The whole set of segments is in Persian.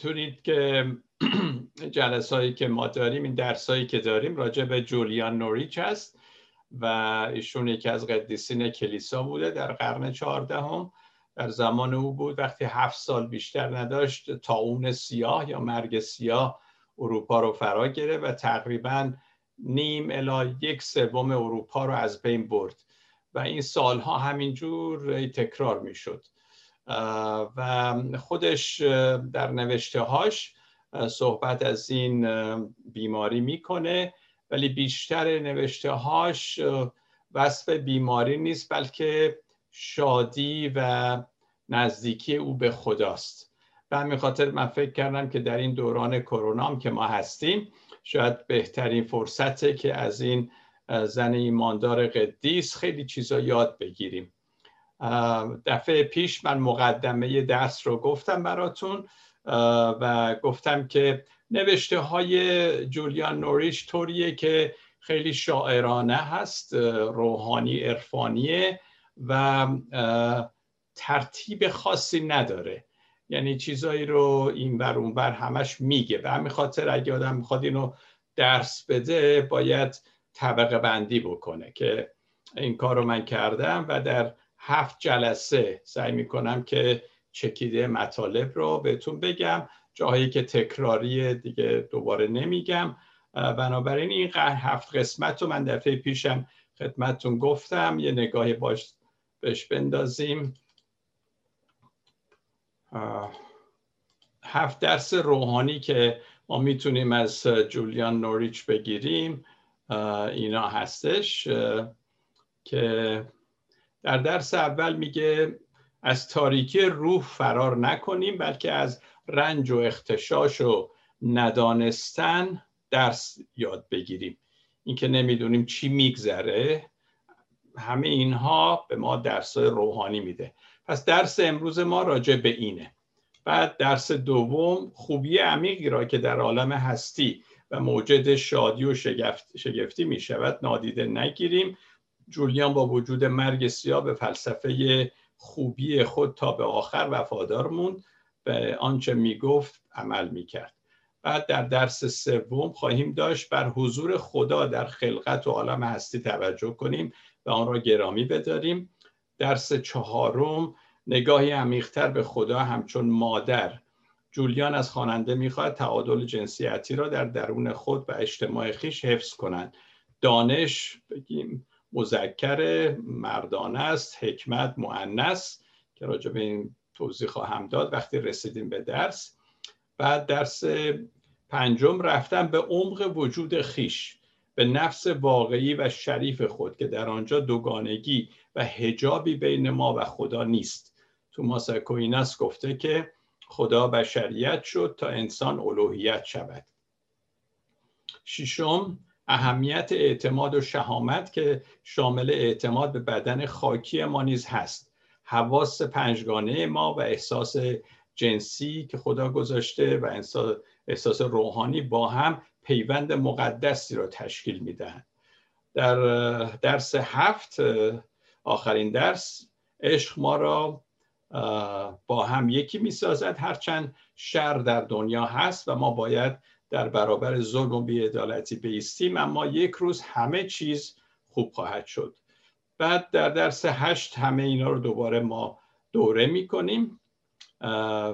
می‌تونید که هایی که ما داریم این درس هایی که داریم راجع به جولیان نوریچ هست و ایشون یکی از قدیسین کلیسا بوده. در قرن چهاردهم در زمان او بود. وقتی هفت سال بیشتر نداشت تاون سیاه یا مرگ سیاه اروپا رو فرا گرفت و تقریبا نیم الا یک سوم اروپا رو از بین برد. و این سالها همینجور تکرار می‌شد. و خودش در نوشته هاش صحبت از این بیماری می‌کنه ولی بیشتر نوشته هاش وصف بیماری نیست بلکه شادی و نزدیکی او به خداست. به همین خاطر من فکر کردم که در این دوران کرونا که ما هستیم شاید بهترین فرصته که از این زن ایماندار قدیس خیلی چیزا یاد بگیریم. دفعه پیش من مقدمه درس رو گفتم براتون و گفتم که نوشته های جولیان نوریش طوریه که خیلی شاعرانه هست روحانی عرفانیه و ترتیب خاصی نداره. یعنی چیزایی رو این بر اون بر همش میگه. به همین خاطر اگه آدم می‌خواد اینو درس بده باید طبقه بندی بکنه که این کار رو من کردم و در هفت جلسه سعی می‌کنم که چکیده مطالب رو بهتون بگم جاهایی که تکراری دیگه دوباره نمیگم. بنابراین این هفت قسمت رو من دفعه پیشم خدمتتون گفتم. یه نگاهی باش بهش بندازیم. هفت درس روحانی که ما می‌تونیم از جولیان نوریچ بگیریم. اینا هستش که در درس اول میگه از تاریکی روح فرار نکنیم بلکه از رنج و اختشاش و ندانستن درس یاد بگیریم. اینکه نمی‌دونیم چی میگذره همه اینها به ما درس روحانی میده. پس درس امروز ما راجع به اینه. بعد درس دوم خوبی عمیقی را که در عالم هستی و موجد شادی و شگفتی می شود نادیده نگیریم. جولیان با وجود مرگ سیاه به فلسفه خوبی خود تا به آخر وفادار موند به آنچه می گفت عمل می کرد بعد در درس سوم خواهیم داشت بر حضور خدا در خلقت و عالم هستی توجه کنیم و آن را گرامی بداریم. درس چهارم نگاهی عمیقتر به خدا همچون مادر. جولیان از خواننده می‌خواهد تعادل جنسیتی را در درون خود و اجتماع خیش حفظ کنند دانش بگیم مذکر مردانه است حکمت معنس که راجع به این توضیح خواهم داد وقتی رسیدیم به درس. بعد درس پنجم رفتن به عمق وجود خیش به نفس واقعی و شریف خود که در آنجا دوگانگی و هجابی بین ما و خدا نیست. توماس کویناس گفته که خدا بشریت شد تا انسان الوهیت شود. ششم اهمیت اعتماد و شهامت که شامل اعتماد به بدن خاکی ما نیز هست. حواس پنجگانه ما و احساس جنسی که خدا گذاشته و احساس روحانی با هم پیوند مقدسی را تشکیل می‌دهند. در درس هفت آخرین درس عشق ما را با هم یکی می‌سازد. هرچند شر در دنیا هست و ما باید در برابر ظلم و بیعدالتی بیستیم اما یک روز همه چیز خوب خواهد شد. بعد در درس هشت همه اینا رو دوباره ما دوره می‌کنیم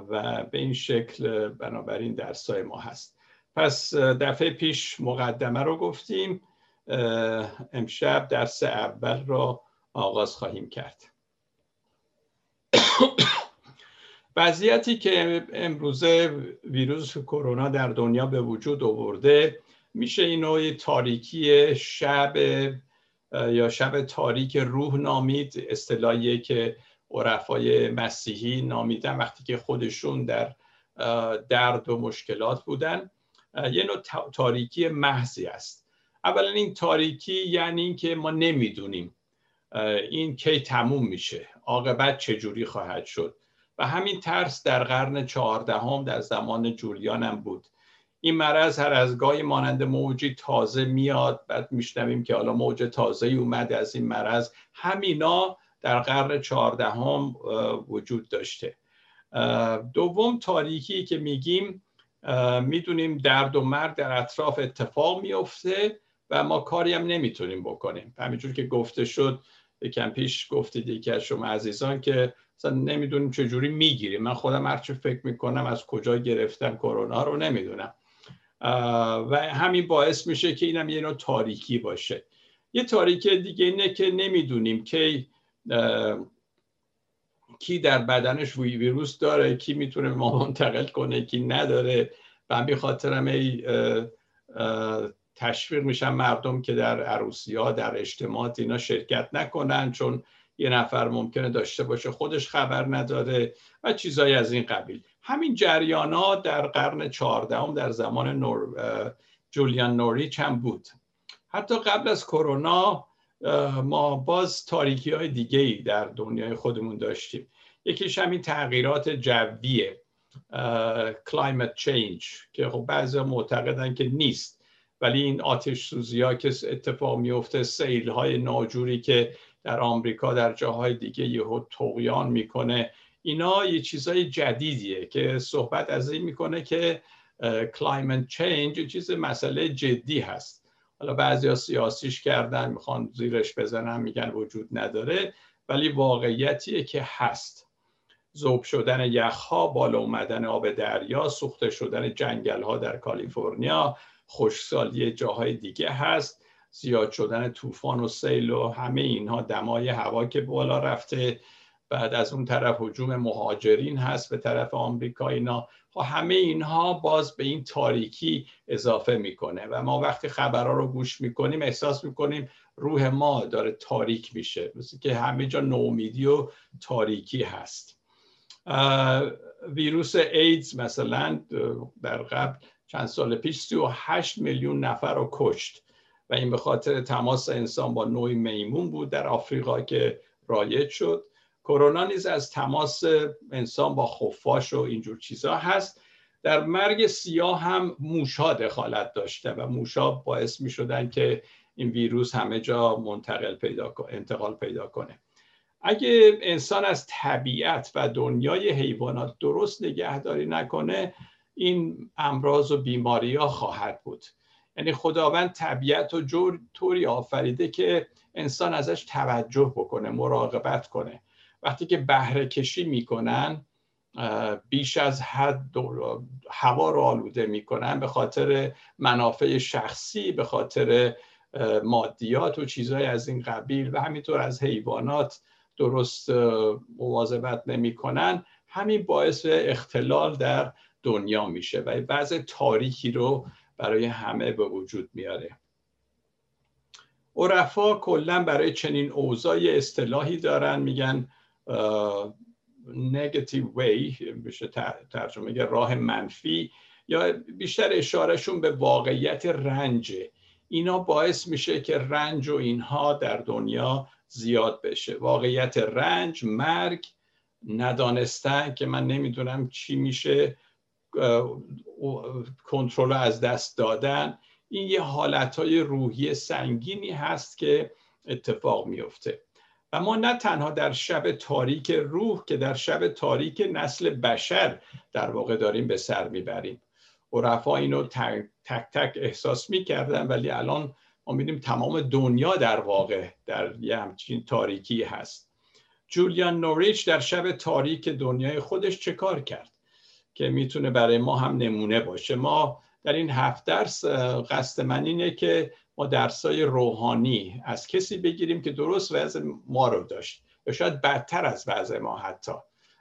و به این شکل بنابراین درسای ما هست. پس دفعه پیش مقدمه رو گفتیم امشب درس اول را آغاز خواهیم کرد. وضعیتی که امروزه ویروس کرونا در دنیا به وجود آورده میشه این نوع تاریکی شب یا شب تاریک روح نامید اصطلاحیه که عرفای مسیحی نامیدن وقتی که خودشون در درد و مشکلات بودن. یه نوع تاریکی محضی است. اولا این تاریکی یعنی اینکه ما نمی‌دونیم این کی تموم میشه عاقبت چجوری خواهد شد. و همین ترس در قرن چهاردهم در زمان جولیان هم بود. این مرض هر از گاهی مانند موجی تازه میاد بعد میشنویم که حالا موج تازه اومد از این مرض. همینا در قرن چهاردهم وجود داشته. دوم تاریکی که میگیم می‌دونیم درد و مرد در اطراف اتفاق میفته و ما کاری هم نمی‌تونیم بکنیم. همینجور که گفته شد یکم پیش گفتید یکی از شما عزیزان که مثلا نمی‌دونیم چجوری می‌گیریم. من خودم هرچی فکر می‌کنم از کجا گرفتم کرونا رو نمی‌دونم. و همین باعث میشه که اینم یه نوع تاریکی باشه. یه تاریکی دیگه اینه که نمی‌دونیم که کی در بدنش ویروس داره کی می‌تونه ما منتقل کنه کی نداره. و همین خاطرم ای تشویق میشن مردم که در عروسی ها در اجتماعات اینا شرکت نکنن چون یه نفر ممکنه داشته باشه خودش خبر نداره و چیزایی از این قبیل. همین جریان ها در قرن چهاردهم در زمان نور جولیان نوریچ هم بود. حتی قبل از کرونا ما باز تاریکی های دیگه ای در دنیای خودمون داشتیم. یکیش همین تغییرات جویه climate change که خب بعضی معتقدن که نیست. ولی این آتش سوزی ها که اتفاق میفته سیل های ناجوری که در آمریکا در جاهای دیگه یهو توقیان می‌کنه. اینا یه چیزای جدیدیه که صحبت از این می‌کنه که change یه چیز مسئله جدی هست. حالا بعضی ها سیاسیش کردن می‌خوان زیرش بزنن میگن وجود نداره ولی واقعیتیه که هست. ذوب شدن یخها بالا اومدن آب دریا سوخته شدن جنگل ها در کالیفرنیا خشکسالی جاهای دیگه هست. زیاد شدن طوفان و سیل و همه اینها دمای هوا که بالا رفته. بعد از اون طرف حجوم مهاجرین هست به طرف آمریکا اینا. خب همه اینها باز به این تاریکی اضافه می‌کنه و ما وقتی خبرها رو گوش می‌کنیم احساس می‌کنیم روح ما داره تاریک میشه مثل که همه جا نومیدی و تاریکی هست. ویروس ایدز مثلا در قبل چند سال پیش 38 میلیون نفر رو کشت. و این به خاطر تماس انسان با نوعی میمون بود در آفریقا که رایج شد. کرونا نیز از تماس انسان با خفاش و اینجور چیزها هست. در مرگ سیاه هم موشا دخالت داشته و موشا باعث می شدن که این ویروس همه جا منتقل پیدا انتقال پیدا کنه. اگه انسان از طبیعت و دنیای حیوانات درست نگهداری نکنه این امراض و بیماری ها خواهد بود. یعنی خداوند طبیعت و جور طوری آفریده که انسان ازش توجه بکنه مراقبت کنه. وقتی که بهره کشی می‌کنن بیش از حد هوا رو آلوده می‌کنن به خاطر منافع شخصی به خاطر مادیات و چیزهای از این قبیل و همینطور از حیوانات درست مواظبت نمی‌کنن. همین باعث اختلال در دنیا میشه و بعض تاریکی رو برای همه به وجود میاره. عرفا کلا برای چنین اوضاع اصطلاحی دارن میگن نگتیو وی بشه ترجمه راه منفی یا بیشتر اشارهشون به واقعیت رنج. اینا باعث میشه که رنج و اینها در دنیا زیاد بشه. واقعیت رنج مرگ ندانستن که من نمی‌دونم چی میشه. کنترل از دست دادن. این یه حالتهای روحی سنگینی هست که اتفاق میفته و ما نه تنها در شب تاریک روح که در شب تاریک نسل بشر در واقع داریم به سر می‌بریم. عرفا اینو تک تک احساس می‌کردن ولی الان ما میدیم تمام دنیا در واقع در یه همچین تاریکی هست. جولیان نوریچ در شب تاریک دنیای خودش چه کار کرد؟ که می‌تونه برای ما هم نمونه باشه. ما در این هفت درس قصد من اینه که ما درسای روحانی از کسی بگیریم که درست وضع ما رو داشت. یا شاید بدتر از وضع ما حتی.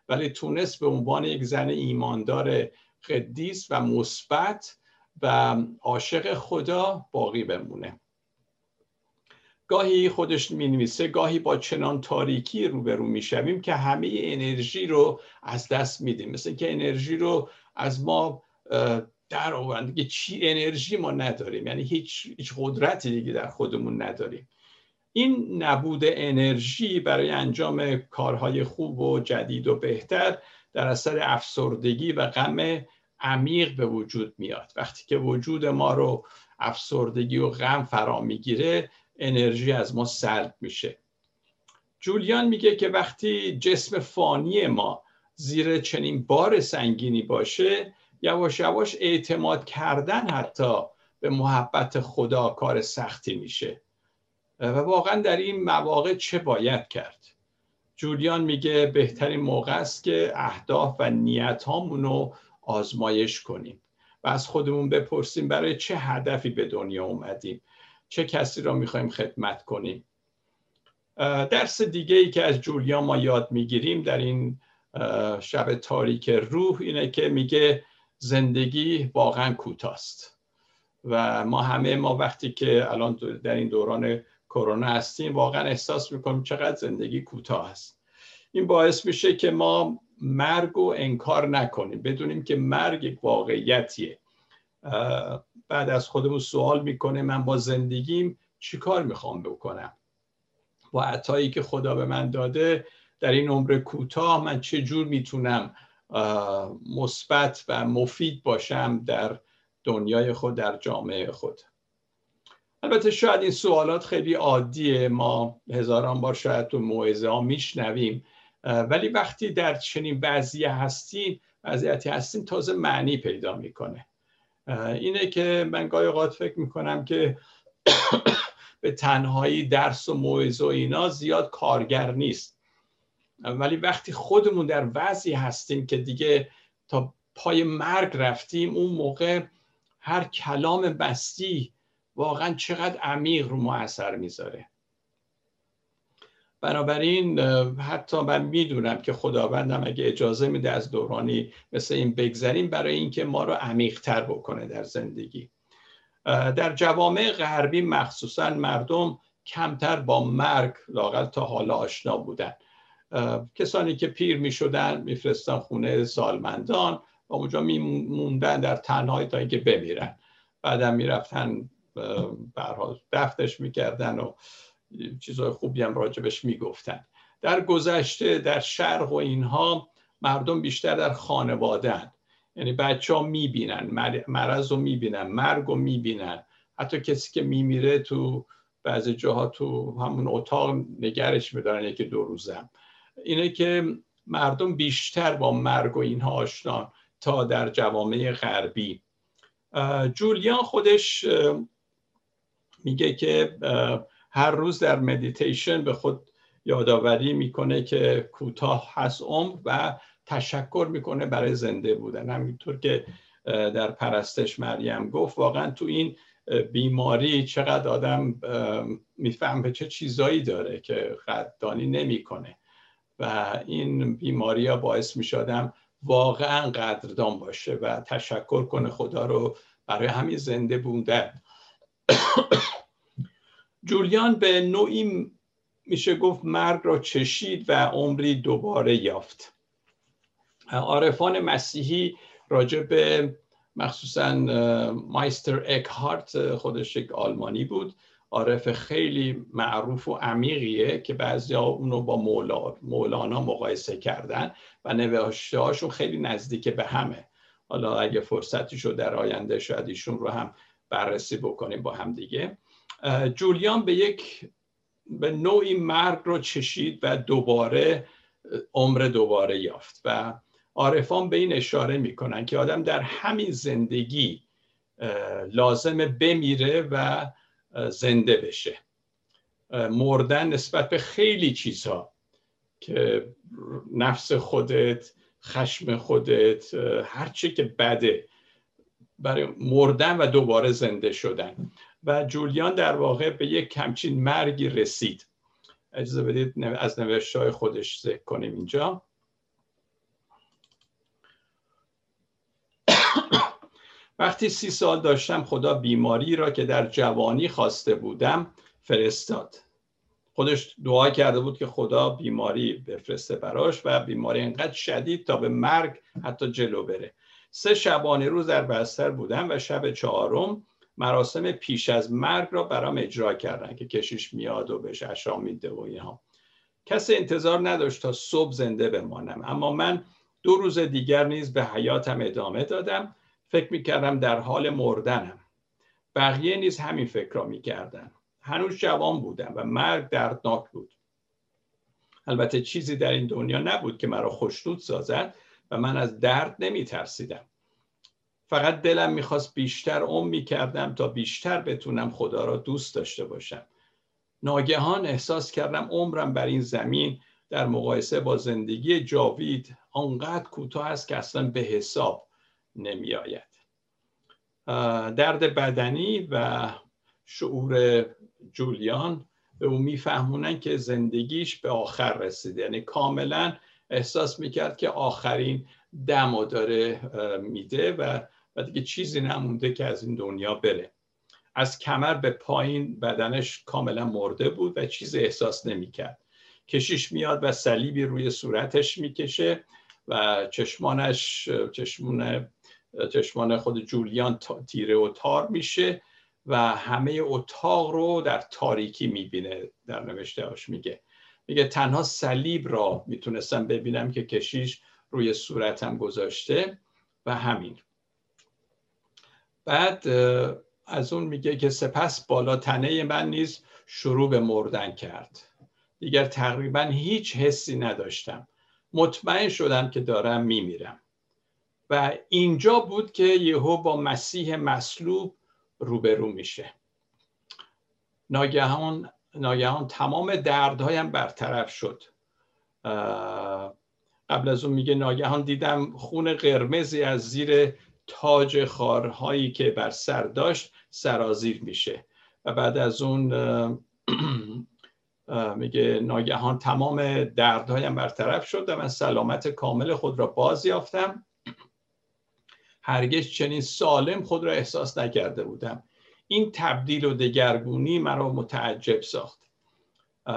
ولی تونست به عنوان یک زن ایماندار قدیس و مثبت و عاشق خدا باقی بمونه. گاهی خودش می نویسه گاهی با چنان تاریکی روبرو می شویم که همه انرژی رو از دست میدیم. مثل که انرژی رو از ما در آورند. دیگه چی انرژی ما نداریم. یعنی هیچ, هیچ قدرتی دیگه در خودمون نداریم. این نبود انرژی برای انجام کارهای خوب و جدید و بهتر در اثر افسردگی و غم عمیق به وجود میاد. وقتی که وجود ما رو افسردگی و غم فرا می‌گیره انرژی از ما سلب میشه. جولیان میگه که وقتی جسم فانی ما زیر چنین بار سنگینی باشه یواش یواش اعتماد کردن حتی به محبت خدا کار سختی میشه. و واقعا در این مواقع چه باید کرد؟ جولیان میگه بهترین موقع است که اهداف و نیت رو آزمایش کنیم. و از خودمون بپرسیم برای چه هدفی به دنیا اومدیم؟ چه کسی را می‌خوایم خدمت کنیم. درس دیگه ای که از جولیان ما یاد می‌گیریم در این شب تاریک روح اینه که میگه زندگی واقعا کوتاست. و ما همه ما وقتی که الان در این دوران کرونا هستیم واقعا احساس می‌کنیم چقدر زندگی کوتاه است. این باعث میشه که ما مرگ و انکار نکنیم. بدونیم که مرگ واقعیتیه. بعد از خودمون سوال می‌کنه من با زندگیم چیکار می‌خوام بکنم؟ با عطایی که خدا به من داده در این عمر کوتاه من چه جور می‌تونم مثبت و مفید باشم در دنیای خود در جامعه خود؟ البته شاید این سوالات خیلی عادیه ما هزاران بار شاید تو موعظه ها میشنویم ولی وقتی در چنین وضعیه هستیم وضعیتی هستیم تازه معنی پیدا می‌کنه. اینه که من گاهی اوقات فکر می‌کنم که به تنهایی درس و موعظه و اینا زیاد کارگر نیست. ولی وقتی خودمون در وضعی هستیم که دیگه تا پای مرگ رفتیم اون موقع هر کلام بستی واقعا چقدر عمیق رو ما اثر می‌ذاره. بنابراین حتی من می‌دونم که خداوندم اگه اجازه میده از دورانی مثل این بگذریم برای اینکه ما رو عمیقتر بکنه در زندگی. در جوامع غربی مخصوصا مردم کمتر با مرگ لاقل تا حالا آشنا بودن. کسانی که پیر می شدن میفرستن خونه سالمندان و اونجا میموندن در تنهایی تا اینکه بمیرن. بعدم می‌رفتن برها دفتش می‌کردن و چیزهای خوبی هم راجبش می‌گفتن. در گذشته در شرق و اینها مردم بیشتر در خانوادن یعنی بچه ها می‌بینن مرض رو می‌بینن مرگ رو می‌بینن. حتی کسی که میمیره تو بعضی جاها تو همون اتاق نگرش میدارن یکی دو روزم اینه که مردم بیشتر با مرگ و اینها آشنا تا در جوامع غربی. جولیان خودش میگه که هر روز در مدیتیشن به خود یادآوری می‌کنه که کوتاه هست عمر و تشکر می‌کنه برای زنده بودن. همینطور که در پرستش مریم گفت واقعا تو این بیماری چقدر آدم میفهم چه چیزایی داره که قدردانی نمی‌کنه. و این بیماری ها باعث میشادم واقعا قدردان باشه و تشکر کنه خدا رو برای همین زنده بودن. جولیان به نوعی میشه گفت مرگ را چشید و عمری دوباره یافت. عارفان مسیحی راجع به مخصوصا مایستر اکهارت خودش یک آلمانی بود. عارف خیلی معروف و عمیقیه که بعضی اونو با مولا، مولانا مقایسه کردن و نوشته هاشون خیلی نزدیک به همه. حالا اگه فرصتی شد در آینده شاید ایشون رو هم بررسی بکنیم با هم دیگه. جولیان به یک به نوعی مرگ رو چشید و دوباره عمر دوباره یافت و عارفان به این اشاره می‌کنن که آدم در همین زندگی لازم بمیره و زنده بشه. مردن نسبت به خیلی چیزها که نفس خودت خشم خودت هرچی که بده برای مردن و دوباره زنده شدن. و جولیان در واقع به یک کمچین مرگی رسید. اجازه بدید از نوشته خودش ذکر کنیم اینجا. وقتی سی سال داشتم خدا بیماری را که در جوانی خواسته بودم فرستاد. خودش دعا کرده بود که خدا بیماری بفرسته براش و بیماری انقدر شدید تا به مرگ حتی جلو بره. سه شبانه روز در بستر بودم و شب چهارم مراسم پیش از مرگ را برام اجرا کردن که کشیش میاد و بهش اشرا میده و اینها. کسی انتظار نداشت تا صبح زنده بمانم. اما من دو روز دیگر نیز به حیاتم ادامه دادم. فکر می‌کردم در حال مردنم. بقیه نیز همین فکر را می‌کردن. هنوز جوان بودم و مرگ دردناک بود. البته چیزی در این دنیا نبود که مرا خوشنود سازد و من از درد نمی ترسیدم فقط دلم می‌خواست بیشتر عمر می‌کردم تا بیشتر بتونم خدا را دوست داشته باشم. ناگهان احساس کردم عمرم بر این زمین در مقایسه با زندگی جاوید آنقدر کوتاه است که اصلا به حساب نمی آید درد بدنی و شعور جولیان به او میفهمونن که زندگیش به آخر رسیده. یعنی کاملا احساس می‌کرد که آخرین دم داره میده و و دیگه چیزی نمونده که از این دنیا بره. از کمر به پایین بدنش کاملا مرده بود و چیزی احساس نمی‌کرد. کشیش میاد و صلیبی روی صورتش می‌کشه و چشمانش چشمون چشمان خود جولیان تیره و تار میشه و همه اتاق رو در تاریکی می‌بینه در نوشته هاش میگه. میگه تنها صلیب را می‌تونستم ببینم که کشیش روی صورتم گذاشته و همین. بعد از اون میگه که سپس بالا تنه من نیز شروع به مردن کرد. دیگر تقریبا هیچ حسی نداشتم. مطمئن شدم که دارم میمیرم. و اینجا بود که یهو با مسیح مصلوب روبرو میشه. ناگهان ناگهان تمام دردهایم برطرف شد. قبل از اون میگه ناگهان دیدم خون قرمزی از زیر تاج خارهایی که بر سر داشت سرازیر میشه. و بعد از اون میگه ناگهان تمام دردهایم برطرف شد و من سلامت کامل خود را باز یافتم. هرگز چنین سالم خود را احساس نکرده بودم. این تبدیل و دگرگونی مرا متعجب ساخت.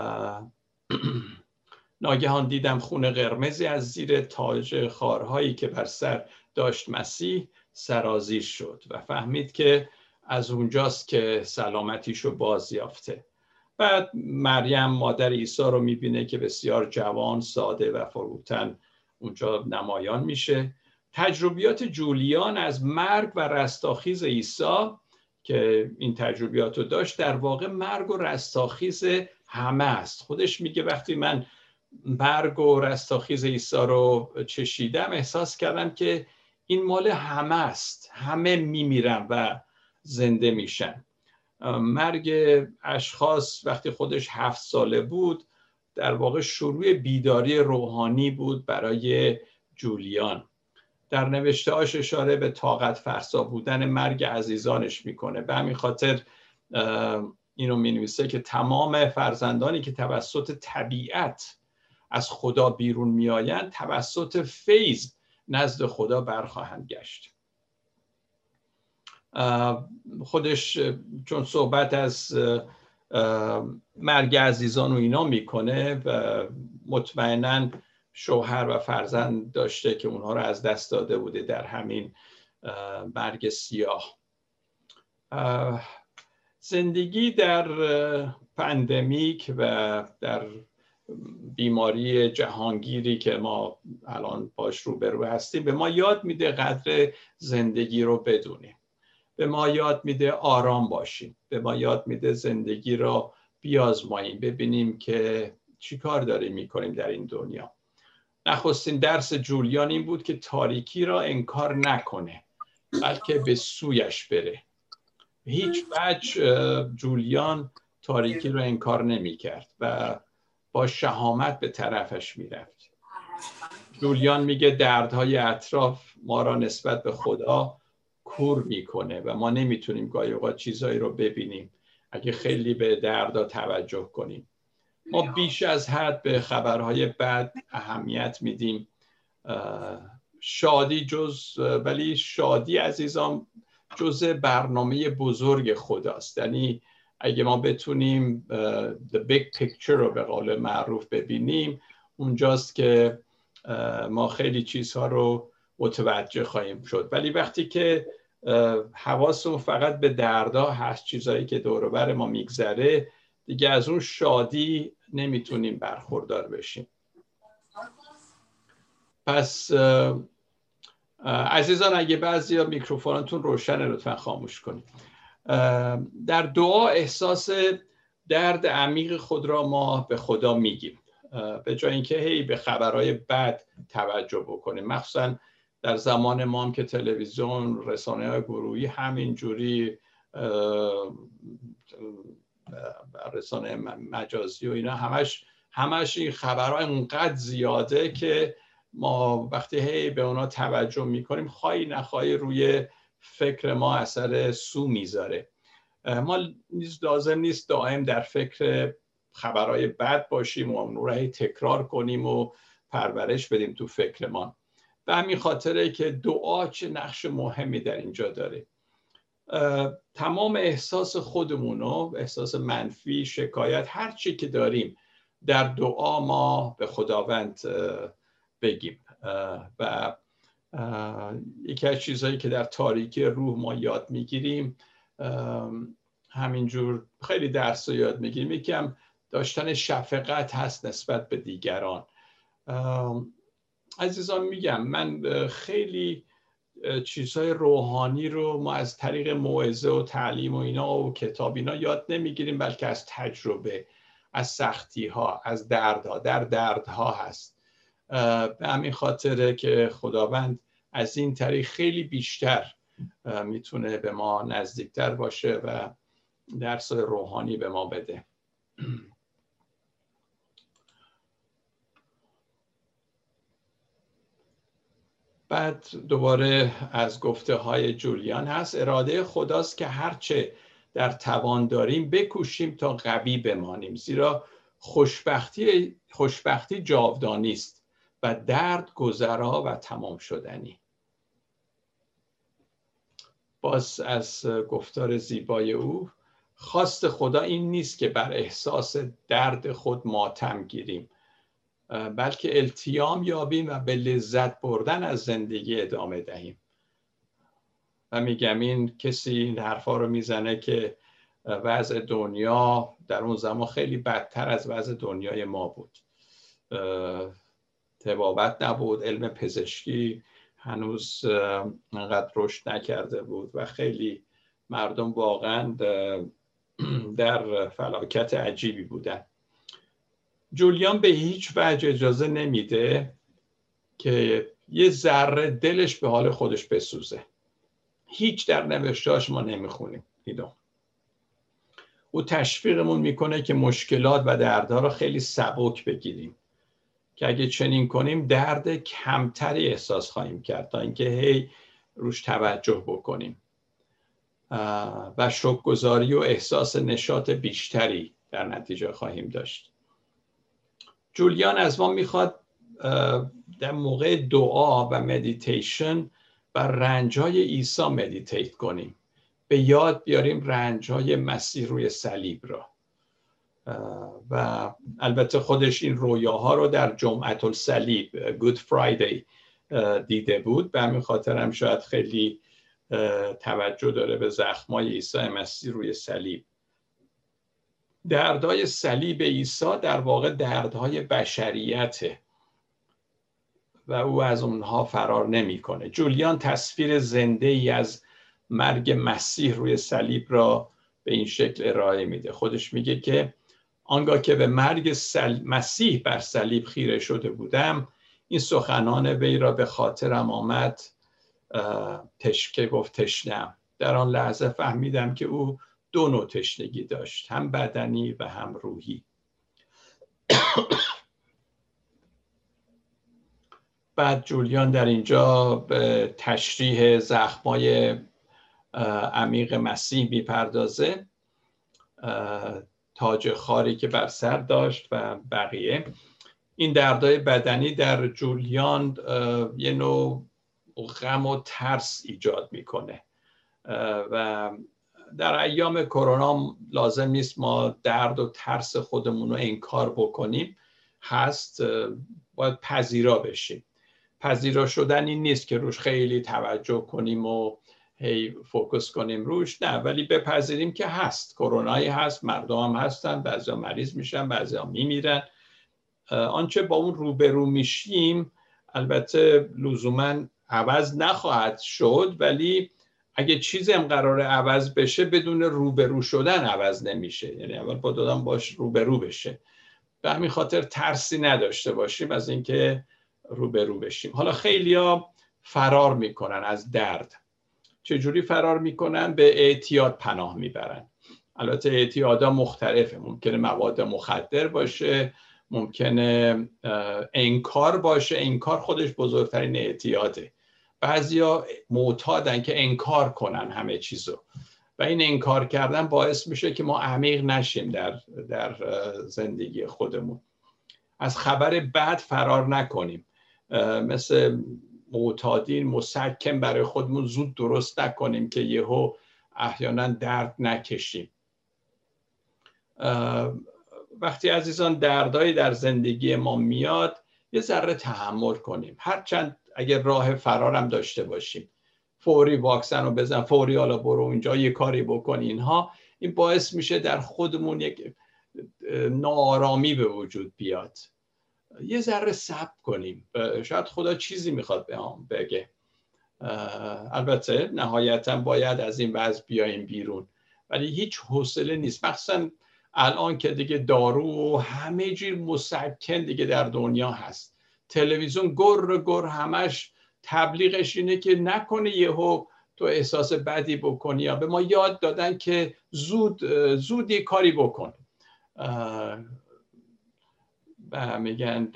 ناگهان دیدم خون قرمزی از زیر تاج خارهایی که بر سر داشت مسیح سرازیر شد و فهمید که از اونجاست که سلامتیشو باز یافته. بعد مریم مادر عیسی رو می‌بینه که بسیار جوان ساده و فروتن اونجا نمایان میشه. تجربیات جولیان از مرگ و رستاخیز عیسی که این تجربیات رو داشت در واقع مرگ و رستاخیز همه است. خودش میگه وقتی من مرگ و رستاخیز عیسی رو چشیدم احساس کردم که این مال همه است. همه میمیرن و زنده میشن. مرگ اشخاص وقتی خودش هفت ساله بود در واقع شروع بیداری روحانی بود برای جولیان. در نوشته هاش اشاره به طاقت فرسا بودن مرگ عزیزانش می‌کنه. به همین خاطر اینو می نویسه که تمام فرزندانی که توسط طبیعت از خدا بیرون میآیند توسط فیض نزد خدا برخواهند گشت. خودش چون صحبت از مرگ عزیزان و اینا می‌کنه و مطمئنا شوهر و فرزند داشته که اونها رو از دست داده بوده در همین مرگ سیاه. زندگی در پندمیک و در بیماری جهانگیری که ما الان باش روبرو هستیم به ما یاد میده قدر زندگی رو بدونیم. به ما یاد میده آرام باشیم. به ما یاد میده زندگی را بیازماییم. ببینیم که چی کار داریم می‌کنیم در این دنیا. نخستین درس جولیان این بود که تاریکی را انکار نکنه بلکه به سویش بره. هیچ وجه جولیان تاریکی را انکار نمی کرد و با شهامت به طرفش می‌رفت. جولیان میگه دردهای اطراف ما را نسبت به خدا کور می‌کنه و ما نمی‌تونیم گاهی اوقات چیزهایی رو ببینیم. اگه خیلی به دردا توجه کنیم. ما بیش از حد به خبرهای بد اهمیت میدیم. شادی جز ولی شادی عزیزان جز برنامه بزرگ خداست. یعنی اگه ما بتونیم the big picture رو به قول معروف ببینیم اونجاست که ما خیلی چیزها رو متوجه خواهیم شد. ولی وقتی که حواسمون فقط به دردا هست چیزهایی که دور ما میگذره دیگه از اون شادی نمی‌تونیم برخوردار بشیم. پس عزیزان اگه بعضی میکروفونتون روشنه لطفا خاموش کنید. در دعا احساس درد عمیق خود را ما به خدا میگیم به جای اینکه هی به خبرهای بد توجه بکنیم. مخصوصا در زمان ما هم که تلویزیون رسانه های گروهی همینجوری رسانه مجازی و اینا همش همش این خبرهای اونقدر زیاده که ما وقتی هی به اونا توجه می‌کنیم خواهی نخواهی روی فکر ما اثر سو می‌ذاره. ما لازم نیست دائم در فکر خبرهای بد باشیم و اون رو تکرار کنیم و پرورش بدیم تو فکرمان به همین خاطره که دعا چه نقش مهمی در اینجا داره. تمام احساس خودمونو احساس منفی شکایت هر چی که داریم در دعا ما به خداوند بگیم. و یکی از چیزهایی که در تاریکی روح ما یاد می‌گیریم همینجور خیلی درس رو یاد می‌گیریم. یکم داشتن شفقت هست نسبت به دیگران. عزیزان میگم من خیلی چیزهای روحانی رو ما از طریق موعظه و تعلیم و اینا و کتاب اینا یاد نمی‌گیریم بلکه از تجربه از سختی ها از دردها در دردها هست. به همین خاطره که خداوند از این طریق خیلی بیشتر می‌تونه به ما نزدیکتر باشه و درس روحانی به ما بده. بعد دوباره از گفته های جولیان هست اراده خداست که هرچه در توان داریم بکوشیم تا قوی بمانیم زیرا خوشبختی خوشبختی جاودانی است و درد گذرا و تمام شدنی. باز از گفتار زیبای او خواست خدا این نیست که بر احساس درد خود ماتم گیریم بلکه التیام یابیم و به لذت بردن از زندگی ادامه دهیم. و میگم این کسی این حرفا رو می‌زنه که وضع دنیا در اون زمان خیلی بدتر از وضع دنیای ما بود. تبابت نبود علم پزشکی هنوز انقدر رشد نکرده بود و خیلی مردم واقعا در فلاکت عجیبی بودن. جولیان به هیچ وجه اجازه نمیده که یه ذره دلش به حال خودش بسوزه. هیچ در نوشتاش ما نمی‌خونیم ایدو او تشویقمون می‌کنه که مشکلات و دردها رو خیلی سبک بگیریم. که اگه چنین کنیم درد کمتری احساس خواهیم کرد تا اینکه هی روش توجه بکنیم. و شکرگزاری و احساس نشاط بیشتری در نتیجه خواهیم داشت. جولیان از ما می‌خواد در موقع دعا و مدیتیشن رو رنجای عیسی meditate کنیم. به یاد بیاریم رنجای مسیح روی صلیب را. و البته خودش این رویاها رو در جمعت الصلیب گود فرایدی دیده بود. به همین خاطر هم شاید خیلی توجه داره به زخمای عیسی مسیح روی صلیب. دردهای صلیب عیسی در واقع دردهای بشریته و او از اونها فرار نمی‌کنه. جولیان تصویر زنده ای از مرگ مسیح روی صلیب را به این شکل ارائه میده. خودش میگه که آنگاه که به مرگ مسیح بر صلیب خیره شده بودم این سخنان وی را به خاطرم آمد تشکه گفت تشنم. در آن لحظه فهمیدم که او دو نوع تشنگی داشت هم بدنی و هم روحی. بعد جولیان در اینجا به تشریح زخمای عمیق مسیح می‌پردازه. تاج خاری که بر سر داشت و بقیه. این دردای بدنی در جولیان یه نوع غم و ترس ایجاد می‌کنه. و در ایام کرونا لازم نیست ما درد و ترس خودمون رو انکار بکنیم. هست باید پذیرا بشیم. پذیرا شدن این نیست که روش خیلی توجه کنیم و هی فوکس کنیم روش. نه ولی بپذیریم که هست. کرونایی هست مردم هم هستن بعضی مریض میشن بعضی ها میمیرن. آنچه با اون روبرو میشیم البته لزوما عوض نخواهد شد ولی اگه چیزی هم قرار عوض بشه بدون روبرو شدن عوض نمیشه. یعنی اول با دادم باش روبرو بشه. به همین خاطر ترسی نداشته باشیم از اینکه رو به رو بشیم. حالا خیلیا فرار می‌کنن از درد. چجوری فرار می‌کنن؟ به اعتیاد پناه می‌برن. البته اعتیادا مختلفه. ممکنه مواد مخدر باشه ممکنه انکار باشه. انکار خودش بزرگترین اعتیاده. بعضیا معتادن که انکار کنن همه چیزو. و این انکار کردن باعث میشه که ما عمیق نشیم در, در زندگی خودمون. از خبر بد فرار نکنیم. مثل معتادین مسکن برای خودمون زود درست نکنیم که یهو احیانا درد نکشیم. وقتی عزیزان دردایی در زندگی ما میاد یه ذره تحمل کنیم. هرچند اگر راه فرارم داشته باشیم. فوری واکسن رو بزن فوری حالا برو اونجا یه کاری بکن اینها. این باعث میشه در خودمون یک نارامی به وجود بیاد. یه ذره صبر کنیم. شاید خدا چیزی می‌خواد به هم بگه. البته نهایتا باید از این وضع بیایم بیرون. ولی هیچ حوصله نیست. مخصوصا الان که دیگه دارو و همه جور مسکن دیگه در دنیا هست. تلویزیون گر گر همش تبلیغش اینه که نکنه یهو تو احساس بدی بکنی یا به ما یاد دادن که زود زود یه کاری بکن. میگن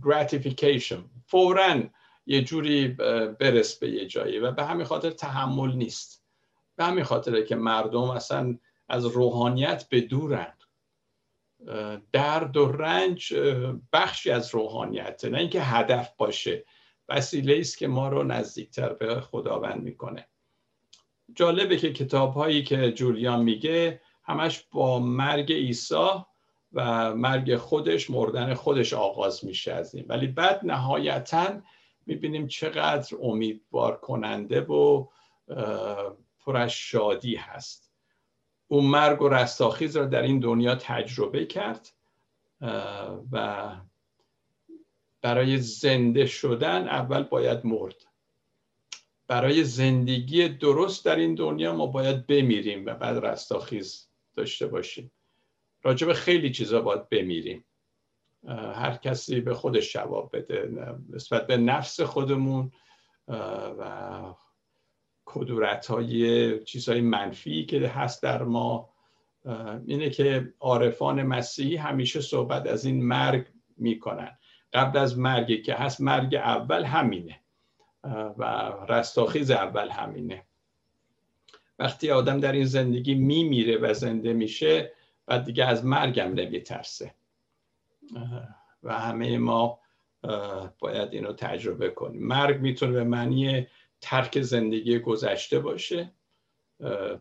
gratification. فورا یه جوری برس به یه جایی و به همین خاطر تحمل نیست. به همین خاطره که مردم اصلا از روحانیت به دورند درد و رنج بخشی از روحانیت نه اینکه هدف باشه. وسیله است که ما رو نزدیکتر به خداوند می‌کنه. جالبه که کتاب هایی که جولیان میگه همش با مرگ عیسی و مرگ خودش مردن خودش آغاز میشه از این. ولی بعد نهایتا می‌بینیم چقدر امیدوار کننده و پرش شادی هست. اون مرگ و رستاخیز را در این دنیا تجربه کرد و برای زنده شدن اول باید مرد. برای زندگی درست در این دنیا ما باید بمیریم و بعد رستاخیز داشته باشیم. راجب خیلی چیزا باید بمیریم. هر کسی به خودش جواب بده نسبت به نفس خودمون و کدورت های چیزهای منفی که هست در ما. اینه که عارفان مسیحی همیشه صحبت از این مرگ می‌کنن. قبل از مرگی که هست مرگ اول همینه. و رستاخیز اول همینه. وقتی آدم در این زندگی میمیره و زنده میشه بعد دیگه از مرگم نمیترسه و همه ما باید اینو تجربه کنیم. مرگ می‌تونه به معنی ترک زندگی گذشته باشه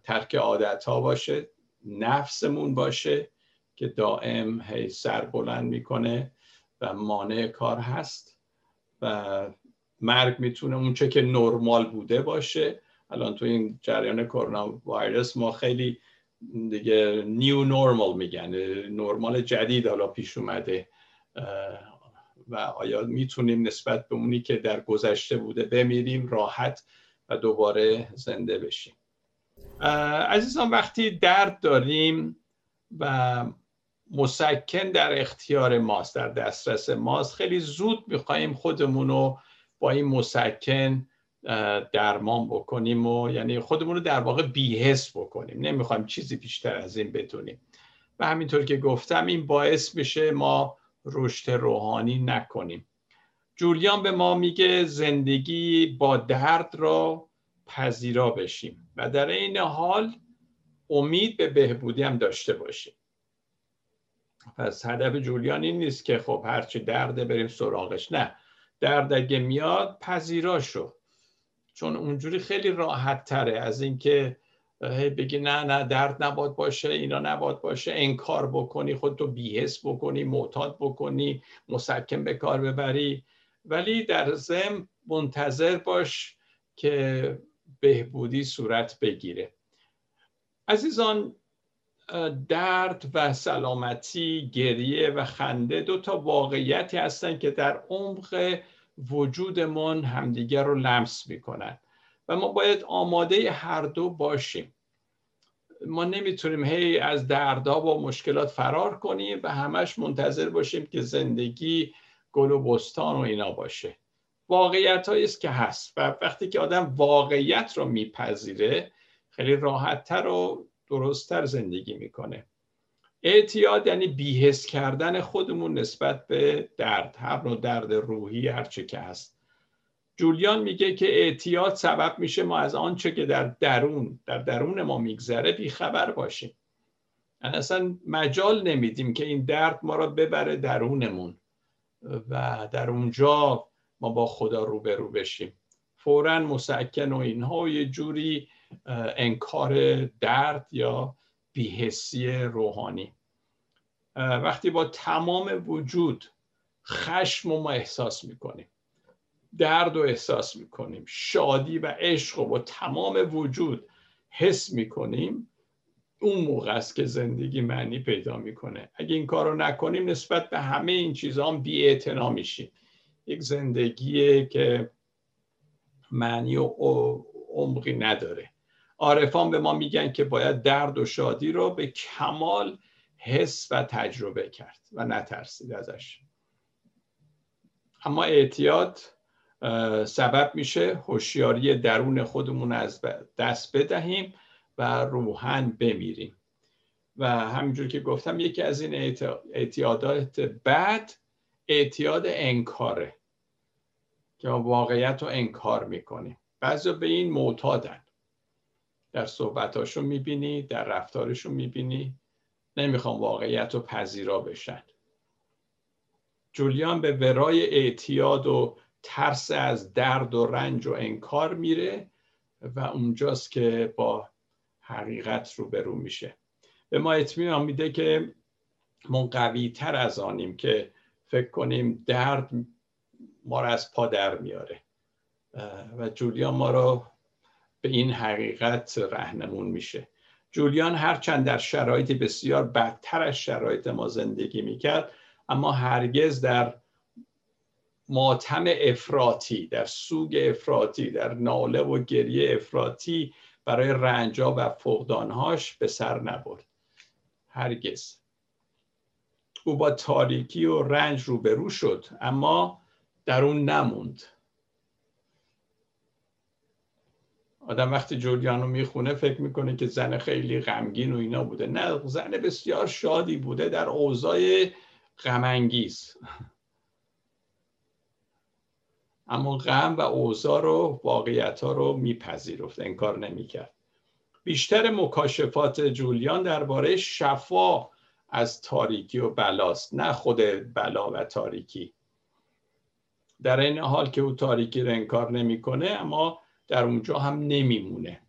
ترک عادت ها باشه نفسمون باشه که دائم هی سر بلند می‌کنه و مانع کار هست. و مرگ می‌تونه اونچه که نرمال بوده باشه. الان تو این جریان کرونا ویروس ما خیلی دیگه نیو نورمال میگن نرمال جدید حالا پیش اومده. و آیا می‌تونیم نسبت به اونی که در گذشته بوده بمیریم راحت و دوباره زنده بشیم؟ عزیزان وقتی درد داریم و مسکن در اختیار ماست در دسترس ماست خیلی زود می‌خواهیم خودمون رو با این مسکن درمان بکنیم و یعنی خودمون رو در واقع بیهس بکنیم. نمی‌خوایم چیزی بیشتر از این بدونیم. و همینطور که گفتم این باعث میشه ما رشد روحانی نکنیم. جولیان به ما میگه زندگی با درد را پذیرا بشیم و در این حال امید به بهبودی هم داشته باشیم. پس هدف جولیان این نیست که خب هرچی درده بریم سراغش. نه. درد اگه میاد پذیرا شو. چون اونجوری خیلی راحت تره از اینکه بگی نه نه درد نباد باشه اینا نباد باشه انکار بکنی خودتو بیهس بکنی معتاد بکنی مسکن به کار ببری. ولی در زم منتظر باش که بهبودی صورت بگیره. عزیزان درد و سلامتی گریه و خنده دو تا واقعیتی هستن که در عمق وجودمون همدیگر رو لمس می‌کنن. و ما باید آماده هر دو باشیم. ما نمی‌تونیم هی از دردها و مشکلات فرار کنیم و همش منتظر باشیم که زندگی گل و بستان و اینا باشه. واقعیت است که هست و وقتی که آدم واقعیت رو میپذیره خیلی راحتتر و درستتر زندگی می‌کنه. اعتیاد یعنی بیهس کردن خودمون نسبت به درد هر نوع درد روحی هرچه که هست. جولیان میگه که اعتیاد سبب میشه ما از آنچه که در درون در درون ما میگذره بیخبر باشیم. اصلا مجال نمیدیم که این درد ما را ببره درونمون و در اونجا ما با خدا روبرو بشیم. فورا مسکن و اینها و یه جوری انکار درد یا بیهسی روحانی. وقتی با تمام وجود خشم ما احساس می‌کنیم درد و احساس می‌کنیم شادی و عشق و با تمام وجود حس می‌کنیم اون موقع است که زندگی معنی پیدا می‌کنه. اگه این کار رو نکنیم نسبت به همه این چیزها هم بی میشیم. یک زندگی که معنی و عمقی نداره. عارفان به ما میگن که باید درد و شادی رو به کمال حس و تجربه کرد و نترسید ازش. اما اعتیاد سبب میشه هوشیاری درون خودمون از دست بدهیم و روحن بمیریم. و همینجور که گفتم یکی از این اعتیادات بعد اعتیاد انکاره که واقعیت رو انکار می‌کنیم. بعضی به این معتادن. در صحبتاشو می‌بینی در رفتارشو می‌بینی. نمی‌خوام واقعیت رو پذیرا بشن. جولیان به ورای اعتیاد و ترس از درد و رنج و انکار میره و اونجاست که با حقیقت روبرو میشه. به ما اطمینان میده که ما قوی تر از آنیم که فکر کنیم درد ما را از پا در میاره. و جولیان ما رو به این حقیقت رهنمون میشه. جولیان هرچند در شرایط بسیار بدتر از شرایط ما زندگی می‌کرد اما هرگز در ماتم افراطی در سوگ افراطی در ناله و گریه افراطی برای رنجا و فقدانهاش به سر نبرد. هرگز. او با تاریکی و رنج روبرو شد اما در اون نموند. آدم وقتی جولیانو می‌خونه فکر می‌کنه که زن خیلی غمگین و اینا بوده. نه زن بسیار شادی بوده در اوضاع غمانگیز. اما غم و اوضاع رو واقعیت ها رو میپذیرفت انکار نمی‌کرد. بیشتر مکاشفات جولیان درباره شفا از تاریکی و بلاست نه خود بلا و تاریکی. در این حال که او تاریکی رو انکار نمی‌کنه اما در اونجا هم نمیمونه.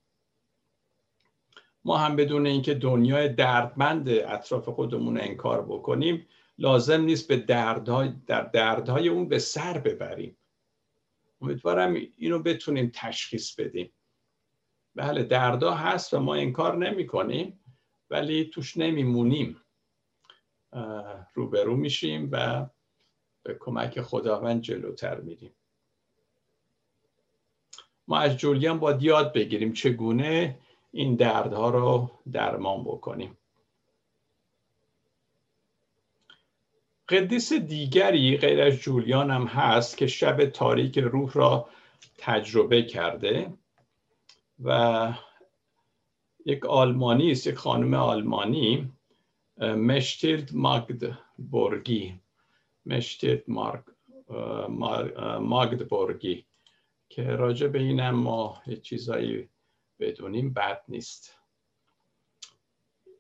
ما هم بدون اینکه دنیای دردمند اطراف خودمون انکار بکنیم لازم نیست به دردهای در دردهای اون به سر ببریم. امیدوارم اینو بتونیم تشخیص بدیم. بله دردا هست و ما انکار نمی کنیم ولی توش نمیمونیم. روبرو میشیم و به کمک خداوند جلوتر میریم. ما از جولیان باید یاد بگیریم چگونه این دردها رو درمان بکنیم. قدیس دیگری غیر از جولیان هم هست که شب تاریک روح را تجربه کرده و یک آلمانی است یک خانم آلمانی مشتیلد ماگدبورگی. مشتیلد ماگدبورگی. که راجع به اینم ما چیزایی بدونیم بد نیست.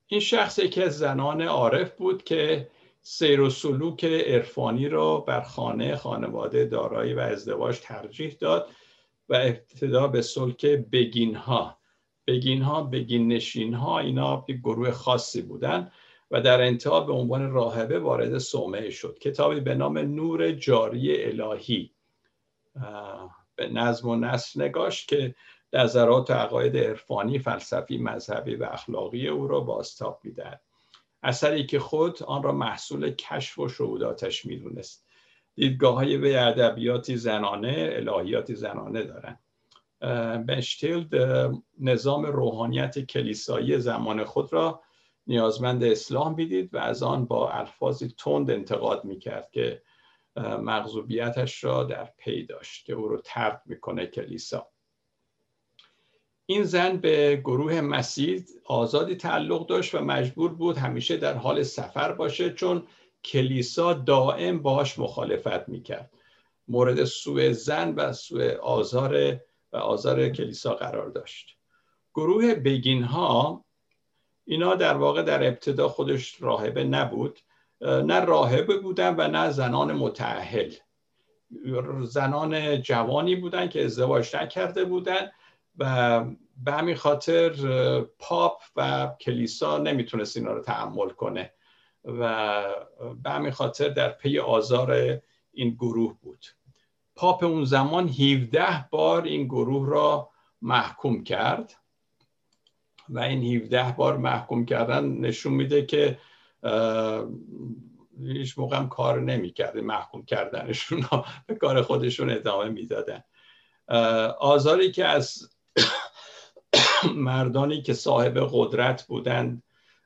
این شخص یکی از زنان عارف بود که سیر و سلوک عرفانی را بر خانه خانواده دارایی و ازدواج ترجیح داد و ابتدا به سلک بگین ها بگین ها بگین نشین ها اینا یک گروه خاصی بودن و در انتها به عنوان راهبه وارد صومعه شد. کتابی به نام نور جاری الهی. به نظم و نسل نگاش که نظرات عقاید عرفانی فلسفی مذهبی و اخلاقی او را بازتاب می‌دهد. اثری که خود آن را محصول کشف و شهوداتش می‌دونست. دیدگاه های به ادبیاتی زنانه الهیاتی زنانه دارند. مشتیلد نظام روحانیت کلیسایی زمان خود را نیازمند اصلاح می‌دید و از آن با الفاظی تند انتقاد می‌کرد که مغضوبیتش را در پی داشت که او رو ترد می‌کنه کلیسا. این زن به گروه مسیح آزادی تعلق داشت و مجبور بود همیشه در حال سفر باشه چون کلیسا دائم باش مخالفت می‌کرد. مورد سوء زن و سوء آزار و آزار کلیسا قرار داشت. گروه بگین ها اینا در واقع در ابتدا خودش راهبه نبود. نه راهبه بودن و نه زنان متعهل زنان جوانی بودن که ازدواج نکرده بودن و به همین خاطر پاپ و کلیسا نمی‌تونست اینا رو تحمل کنه و به همین خاطر در پی آزار این گروه بود. پاپ اون زمان 17 بار این گروه را محکوم کرد و این 17 بار محکوم کردن نشون میده که هیچ موقع هم کار نمی‌کرده محکوم کردنشون به کار خودشون ادامه می‌دادن. آزاری که از مردانی که صاحب قدرت بودند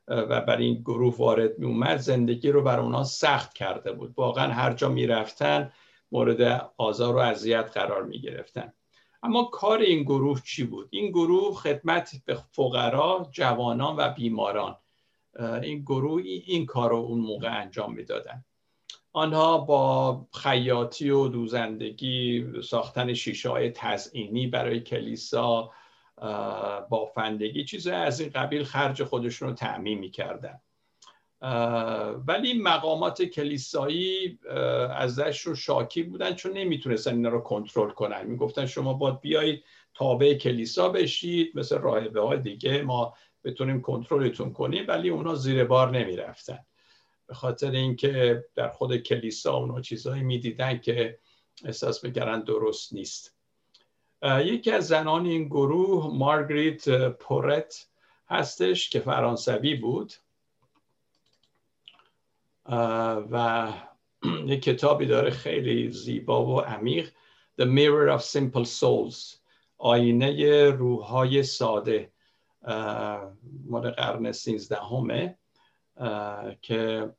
و بر این گروه وارد می اومد زندگی رو بر اونها سخت کرده بود. واقعا هر جا می‌رفتن مورد آزار و اذیت قرار می گرفتن اما کار این گروه چی بود؟ این گروه خدمت به فقرا جوانان و بیماران. این گروه این کار رو اون موقع انجام می‌دادن. آنها با خیاطی و دوزندگی ساختن شیشه های تزئینی برای کلیسا بافندگی چیزهای از این قبیل خرج خودشون رو تعمین می‌کردن. ولی مقامات کلیسایی ازش رو شاکی بودن چون نمی‌تونستن اینا رو کنترل کنن. می‌گفتن شما باید بیایید تابع کلیسا بشید مثل راهبه های دیگه. ما بتونیم کنترلتون کنیم ولی اونا زیر بار نمی‌رفتن. به خاطر اینکه در خود کلیسا اونا چیزهایی می‌دیدن که احساس می‌کردن درست نیست. یکی از زنان این گروه مارگریت پورت هستش که فرانسوی بود. و یک کتابی داره خیلی زیبا و عمیق. The Mirror of Simple Souls آینه روحهای ساده. مال قرن سیزدهمه که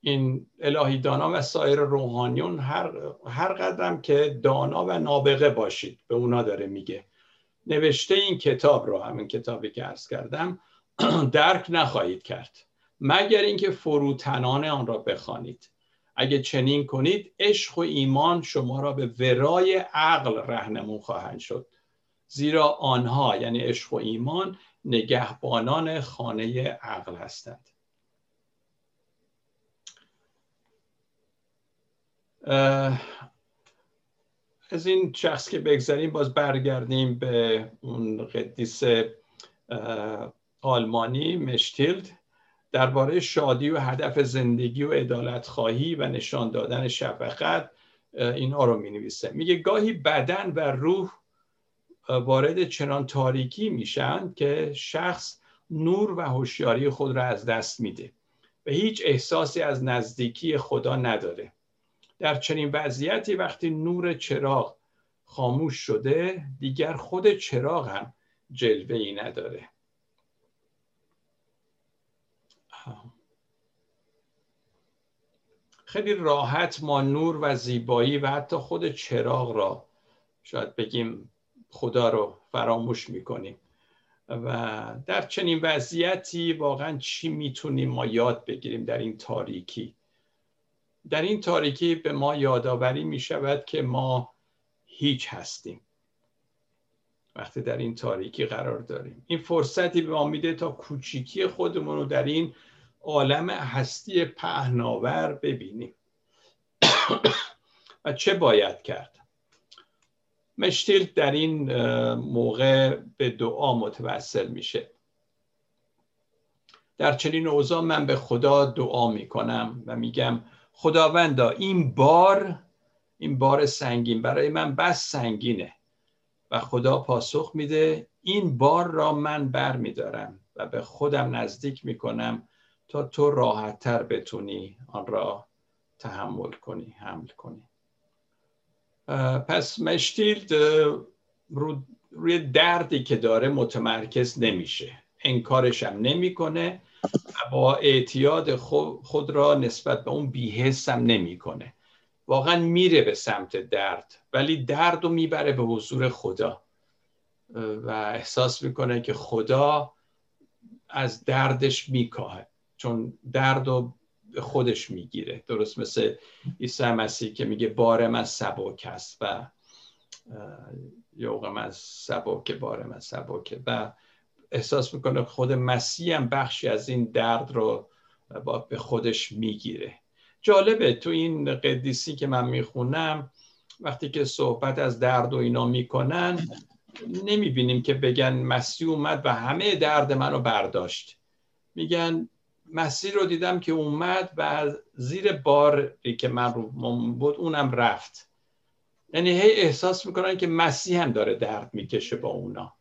این الهی دانا و سایر روحانیون هر, هر قدرم که دانا و نابغه باشید به اونا داره میگه. نوشته این کتاب رو همین کتابی که عرض کردم درک نخواهید کرد. مگر اینکه فروتنان آن را بخوانید. اگه چنین کنید عشق و ایمان شما را به ورای عقل رهنمون خواهند شد. زیرا آنها یعنی عشق و ایمان نگهبانان خانه عقل هستند. از این شخص که بگذاریم باز برگردیم به اون قدیس آلمانی مشتیلد. درباره شادی و هدف زندگی و عدالت خواهی و نشان دادن شفقت اینها رو می نویسه میگه گاهی بدن و روح وارد چنان تاریکی میشن که شخص نور و هوشیاری خود را از دست میده و هیچ احساسی از نزدیکی خدا نداره. در چنین وضعیتی وقتی نور چراغ خاموش شده دیگر خود چراغ هم جلوه ای نداره. خیلی راحت ما نور و زیبایی و حتی خود چراغ را شاید بگیم خدا رو فراموش می‌کنیم. و در چنین وضعیتی واقعا چی می‌تونیم ما یاد بگیریم در این تاریکی؟ در این تاریکی به ما یادآوری می‌شود که ما هیچ هستیم. وقتی در این تاریکی قرار داریم. این فرصتی به ما میده تا کوچیکی خودمون رو در این عالم هستی پهناور ببینیم. و چه باید کرد؟ مشتیل در این موقع به دعا متوسل میشه. در چنین اوضاع من به خدا دعا می‌کنم و میگم خداوندا این بار این بار سنگین برای من بس سنگینه و خدا پاسخ میده این بار را من بر میدارم و به خودم نزدیک می‌کنم تا تو راحتتر بتونی آن را تحمل کنی حمل کنی. پس مشتیلد رو روی دردی که داره متمرکز نمیشه. انکارش هم نمی‌کنه با اعتیاد خود را نسبت به اون بیهست هم نمی‌کنه. واقعا میره به سمت درد ولی درد رو می‌بره به حضور خدا. و احساس می‌کنه که خدا از دردش میکاهه. چون درد رو خودش می‌گیره. درست مثل عیسی مسیح که میگه بارم از سبک است و یوغم از سبک بارم از سبکه و احساس می‌کنه خود مسیح هم بخشی از این درد رو با به خودش می‌گیره. جالبه تو این قدیسی که من می‌خونم وقتی که صحبت از درد و اینا می‌کنن نمی‌بینیم که بگن مسیح اومد و همه درد منو برداشت. میگن مسیح رو دیدم که اومد و زیر باری که من رو بود اونم رفت. یعنی هی احساس می‌کنن که مسیح هم داره درد می‌کشه با اونا.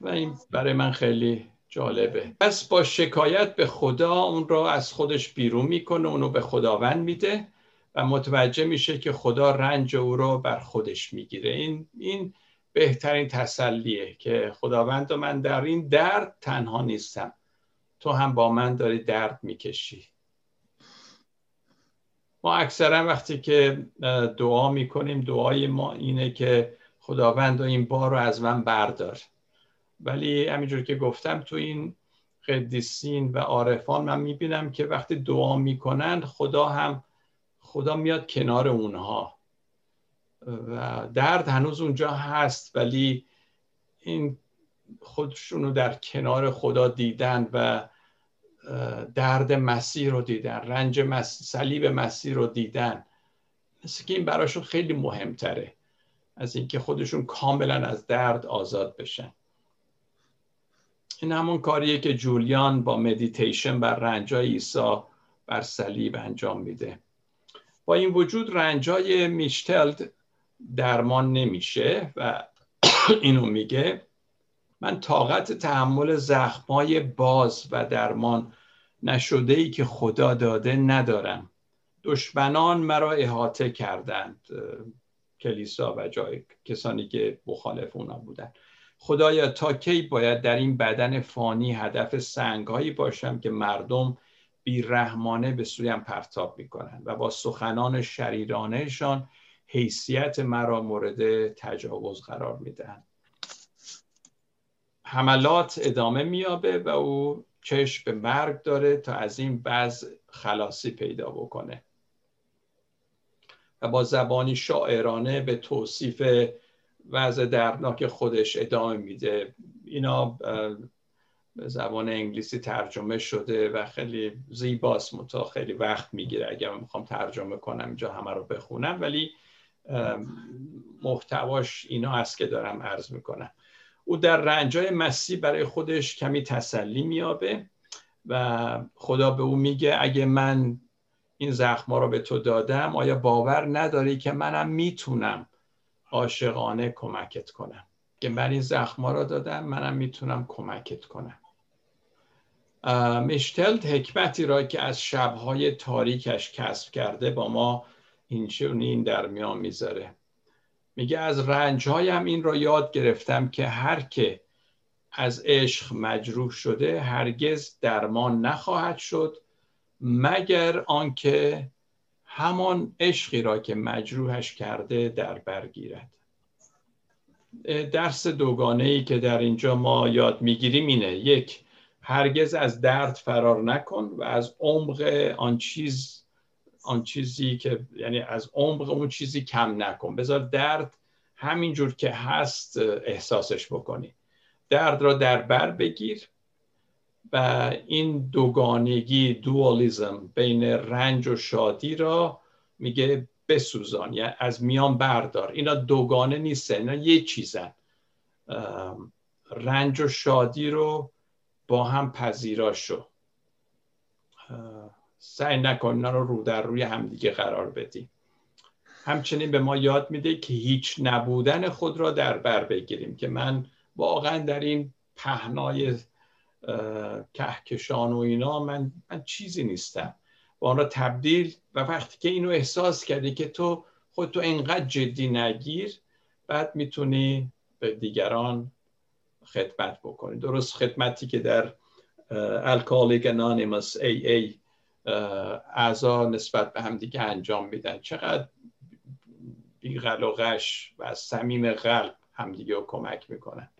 و این برای من خیلی جالبه. پس با شکایت به خدا اون را از خودش بیرون می‌کنه اونو به خداوند میده و متوجه میشه که خدا رنج او رو بر خودش می‌گیره. این این بهترین تسلیه که خداوند من در این درد تنها نیستم. تو هم با من داری درد می‌کشی. ما اکثرا وقتی که دعا می‌کنیم دعای ما اینه که خداوند و این بار رو از من بردار. ولی همینجور که گفتم تو این قدیسین و عارفان من می‌بینم که وقتی دعا می‌کنن خدا هم خدا میاد کنار اونها. و درد هنوز اونجا هست ولی این خودشونو در کنار خدا دیدن و درد مسیح رو دیدن رنج مسیح صلیب مسیح رو دیدن. مثل که این براشون خیلی مهمتره از اینکه خودشون کاملا از درد آزاد بشن. این همون کاریه که جولیان با مدیتیشن بر رنجای عیسی بر صلیب انجام میده. با این وجود رنجای میشتلد درمان نمیشه و اینو میگه. من طاقت تحمل زخمای باز و درمان نشده ای که خدا داده ندارم. دشمنان مرا احاطه کردند کلیسا و جای کسانی که مخالف اونا بودن. خدایا تا کی باید در این بدن فانی هدف سنگهایی باشم که مردم بیرحمانه به سویم پرتاب می‌کنند و با سخنان شریرانهشان حیثیت مرا مورد تجاوز قرار میدن حملات ادامه میابه و او چشم به مرگ داره تا از این بعض خلاصی پیدا بکنه. و با زبانی شاعرانه به توصیف وضع دردناک خودش ادامه میده. اینا به زبان انگلیسی ترجمه شده و خیلی زیباست. متا خیلی وقت می‌گیره. اگر می‌خوام ترجمه کنم اینجا همه رو بخونم. ولی محتواش اینا هست که دارم عرض می‌کنم. او در رنجای مسیح برای خودش کمی تسلی میابه و خدا به او میگه اگه من این زخما رو به تو دادم آیا باور نداری که منم می‌تونم عاشقانه کمکت کنم؟ که من این زخما رو دادم منم می‌تونم کمکت کنم. مشتلت حکمتی را که از شبهای تاریکش کسب کرده با ما این این در میان می‌ذاره. میگه از رنجهایم این را یاد گرفتم که هر که از عشق مجروح شده هرگز درمان نخواهد شد مگر آنکه همان عشقی را که مجروحش کرده در برگیرد درس دوگانه ای که در اینجا ما یاد می‌گیریم اینه. یک هرگز از درد فرار نکن و از عمق آن چیز آن چیزی که یعنی از عمق اون چیزی کم نکن. بذار درد همینجور که هست احساسش بکنی. درد را در بر بگیر و این دوگانگی دوالیزم بین رنج و شادی را میگه بسوزان. یعنی از میان بردار. اینا دوگانه نیستن. اینا یه چیزن. رنج و شادی رو با هم پذیرا شو سعی نکن اینا رو رو در روی همدیگه قرار بدی همچنین به ما یاد میده که هیچ نبودن خود را در بر بگیریم که من واقعا در این پهنای کهکشان و اینا من, من چیزی نیستم. و آن را تبدیل و وقتی که اینو احساس کردی که تو خودتو اینقدر جدی نگیر بعد می‌تونی به دیگران خدمت بکنی. درست خدمتی که در الکالیک انانیمس ای اعضا نسبت به همدیگه انجام میدن. چقدر بی و غش و از صمیم قلب همدیگه رو کمک می‌کنن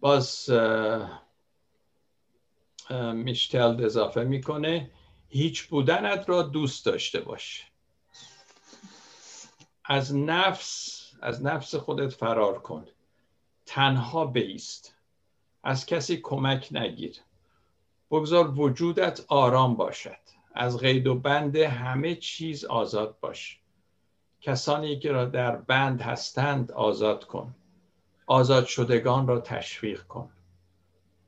باز میشتل اضافه می‌کنه هیچ بودنت را دوست داشته باش. از نفس از نفس خودت فرار کن. تنها بیست. از کسی کمک نگیر. بگذار وجودت آرام باشد. از قید و بند همه چیز آزاد باش. کسانی که را در بند هستند آزاد کن. آزاد شدگان را تشویق کن.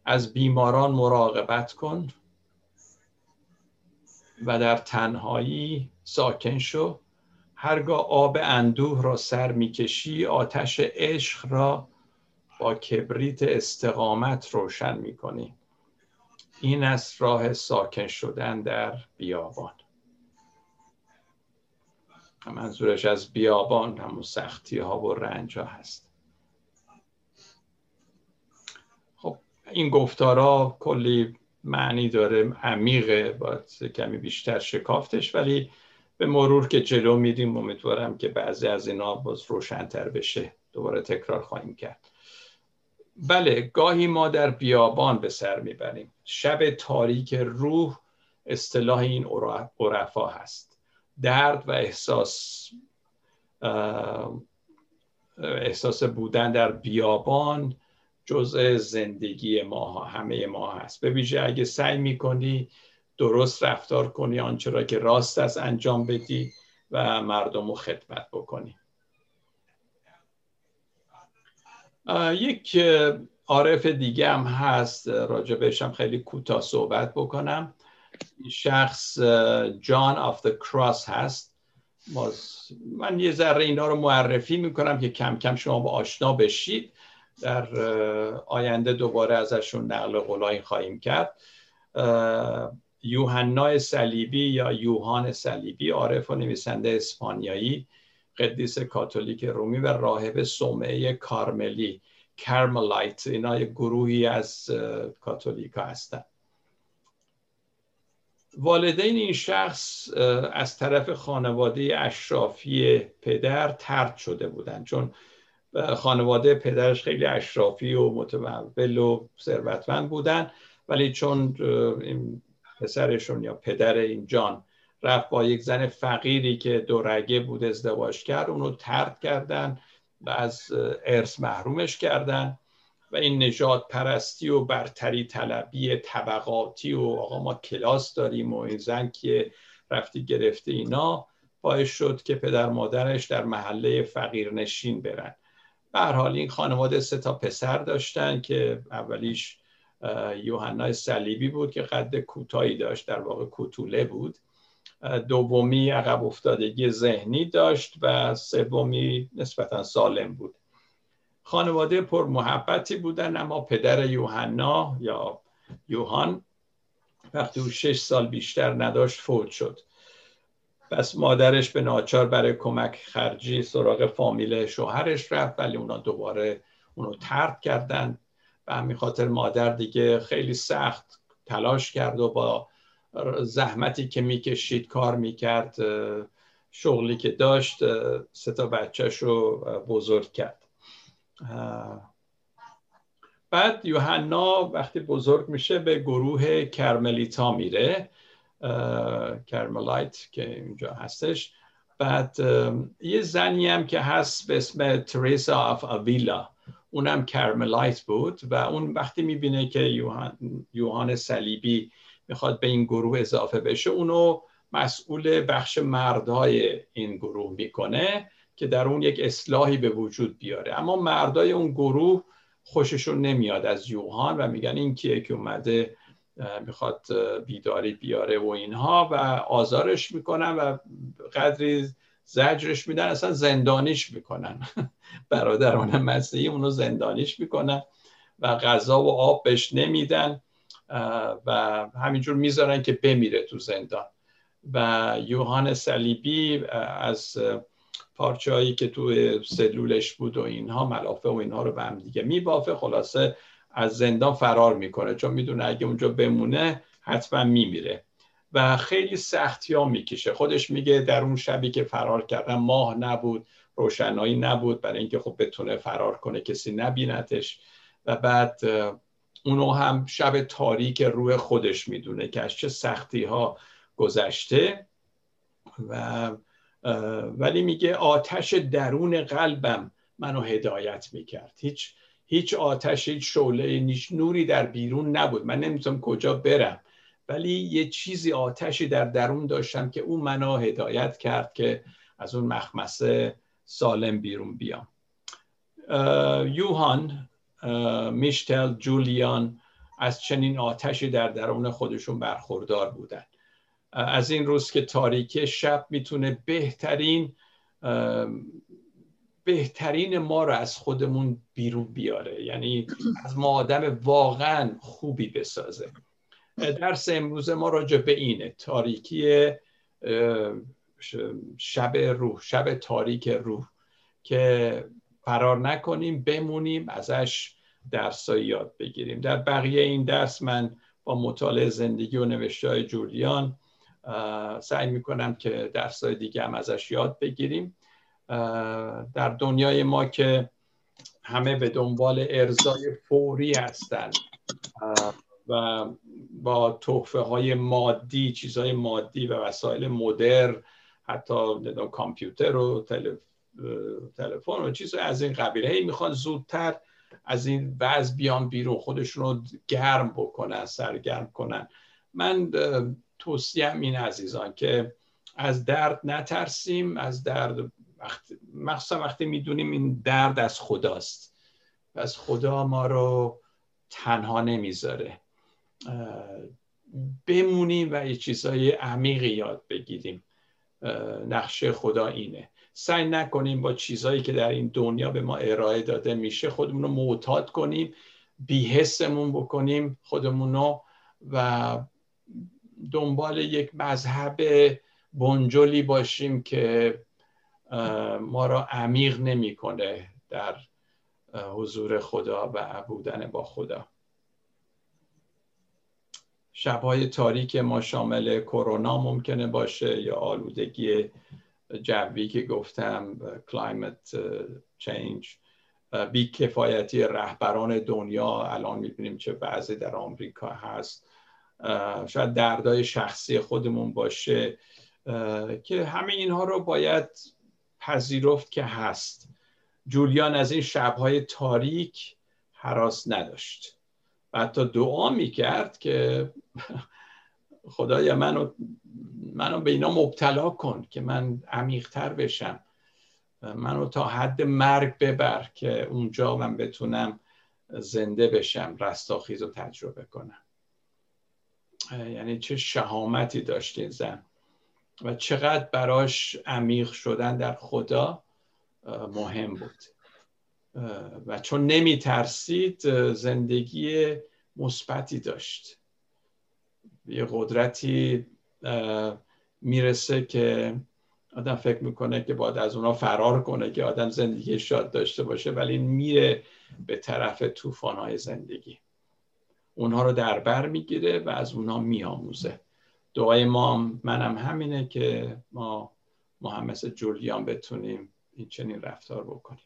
از بیماران مراقبت کن و در تنهایی ساکن شو. هرگاه آب اندوه را سر می‌کشی آتش عشق را با کبریت استقامت روشن می‌کنی این است راه ساکن شدن در بیابان. منظورش از بیابان همون سختی ها و رنج ها هست. خب این گفتارا کلی معنی داره عمیقه باید کمی بیشتر شکافتش ولی به مرور که جلو میریم امیدوارم که بعضی از اینا باز روشنتر بشه. دوباره تکرار خواهیم کرد. بله گاهی ما در بیابان به سر می‌بریم. شب تاریک روح اصطلاح این عرفا هست. درد و احساس احساس بودن در بیابان جزء زندگی ما همه ما هست. به ویژه اگه سعی می‌کنی درست رفتار کنی آنچه را که راست است انجام بدی و مردم رو خدمت بکنی. یک عارف دیگه هم هست راجبش هم خیلی کوتاه صحبت بکنم. شخص جان آف the کراس هست. من یه ذره اینا رو معرفی می‌کنم که کم کم شما با آشنا بشید. در آینده دوباره ازشون نقل قولایی خواهیم کرد. یوحنا صلیبی یا یوهان صلیبی عارف و نویسنده اسپانیایی. قدیس کاتولیک رومی و راهب صومعه کارملی کرملایت اینا گروهی از کاتولیکا هستند والدین این شخص از طرف خانواده اشرافی پدر ترد شده بودند چون خانواده پدرش خیلی اشرافی و متمول و ثروتمند بودن ولی چون پسرشون یا پدر این جان رفت با یک زن فقیری که دورگه بود ازدواج کرد اونو ترد کردن و از ارث محرومش کردن و این نجات پرستی و برتری طلبی طبقاتی و آقا ما کلاس داریم و این زن که رفتی گرفته اینا. باعث شد که پدر مادرش در محله فقیر نشین برن. به حال این خانواده سه تا پسر داشتن که اولیش یوحنا صلیبی بود که قد کوتاهی داشت در واقع کوتوله بود. دومی عقب افتادگی ذهنی داشت و سومی نسبتا سالم بود. خانواده پر محبتی بودن اما پدر یوحنا یا یوهان وقتی او شش سال بیشتر نداشت فوت شد. پس مادرش به ناچار برای کمک خرجی سراغ فامیل شوهرش رفت ولی اونا دوباره اونو ترد کردن به همین خاطر مادر دیگه خیلی سخت تلاش کرد و با زحمتی که می‌کشید کار می‌کرد شغلی که داشت سه تا بچهش رو بزرگ کرد. بعد یوحنا وقتی بزرگ میشه به گروه کرملیتا میره کرملایت که اینجا هستش. بعد یه زنی هم که هست به اسم تریسا آف آویلا. اونم کرملایت بود و اون وقتی می‌بینه که یوحان صلیبی می‌خواد به این گروه اضافه بشه اونو مسئول بخش مردهای این گروه می‌کنه که در اون یک اصلاحی به وجود بیاره. اما مردای اون گروه خوششون نمیاد از یوهان و میگن این کیه که اومده می‌خواد بیداری بیاره و اینها و آزارش می‌کنن و قدری زجرش میدن اصلا زندانیش می‌کنن. برادران مسیحی اونو زندانیش می‌کنن و غذا و آب بهش نمیدن. و همینجور می‌ذارن که بمیره تو زندان. و یوهان صلیبی از پارچه هایی که توی سلولش بود و اینها ملافه و اینها رو به هم دیگه میبافه. خلاصه از زندان فرار می‌کنه. چون می‌دونه اگه اونجا بمونه حتما میمیره. و خیلی سختی ها می‌کشه. خودش میگه در اون شبی که فرار کردن ماه نبود روشنایی نبود برای اینکه خب بتونه فرار کنه کسی نبینتش. و بعد اونو هم شب تاریک روح خودش می‌دونه که از چه سختی ها گذشته. و ولی میگه آتش درون قلبم منو هدایت می‌کرد. هیچ هیچ آتش هیچ شعله هیچ نوری در بیرون نبود. من نمی‌تونم کجا برم. ولی یه چیزی آتشی در درون داشتم که اون منو هدایت کرد که از اون مخمسه سالم بیرون بیام. یوهان میشتل جولیان از چنین آتشی در درون خودشون برخوردار بودن. از این روز که تاریکی شب می‌تونه بهترین بهترین ما رو از خودمون بیرون بیاره. یعنی از ما آدم واقعا خوبی بسازه. درس امروز ما راجع به اینه. تاریکی شب روح شب تاریک روح که فرار نکنیم بمونیم ازش درسایی یاد بگیریم. در بقیه این درس من با مطالعه زندگی و نوشته جولیان سعی می‌کنم که درسای دیگه هم ازش یاد بگیریم. در دنیای ما که همه به دنبال ارزای فوری هستند و با تحفه های مادی چیزهای مادی و وسایل مدر حتی کامپیوتر و تلفن و چیزهای از این قبیل. هی می‌خوان زودتر از این وضع بیان بیرون خودشون رو گرم بکنن سرگرم کنن. من توصیم این عزیزان که از درد نترسیم از درد وقت مخصوصا وقتی می‌دونیم این درد از خداست. از خدا ما رو تنها نمی‌ذاره. بمونیم و یه چیزهای عمیقی یاد بگیریم. نقشه خدا اینه. سعی نکنیم با چیزهایی که در این دنیا به ما ارائه داده میشه خودمون رو معتاد کنیم بیحسمون بکنیم خودمون رو و دنبال یک مذهب بنجلی باشیم که ما را عمیق نمی‌کنه در حضور خدا و بودن با خدا. شبهای تاریک ما شامل کرونا ممکنه باشه یا آلودگی جوی که گفتم climate change بیکفایتی رهبران دنیا الان می‌بینیم چه وضعی در آمریکا هست. شاید دردای شخصی خودمون باشه. که همه اینها رو باید پذیرفت که هست. جولیان از این شبهای تاریک هراس نداشت. و حتی دعا می‌کرد که خدایا منو منو به اینا مبتلا کن که من عمیقتر بشم. منو تا حد مرگ ببر که اونجا من بتونم زنده بشم رستاخیز رو تجربه کنم. یعنی چه شهامتی داشت این زن. و چقدر براش عمیق شدن در خدا مهم بود. و چون نمی ترسید زندگی مثبتی داشت. یه قدرتی می‌رسه که آدم فکر می‌کنه که باید از اونا فرار کنه که آدم زندگی شاد داشته باشه ولی میره به طرف طوفانهای زندگی. اونها رو دربر می‌گیره و از اونها میآموزه. دعای ما منم همینه که ما محمد جولیان بتونیم این چنین رفتار بکنیم.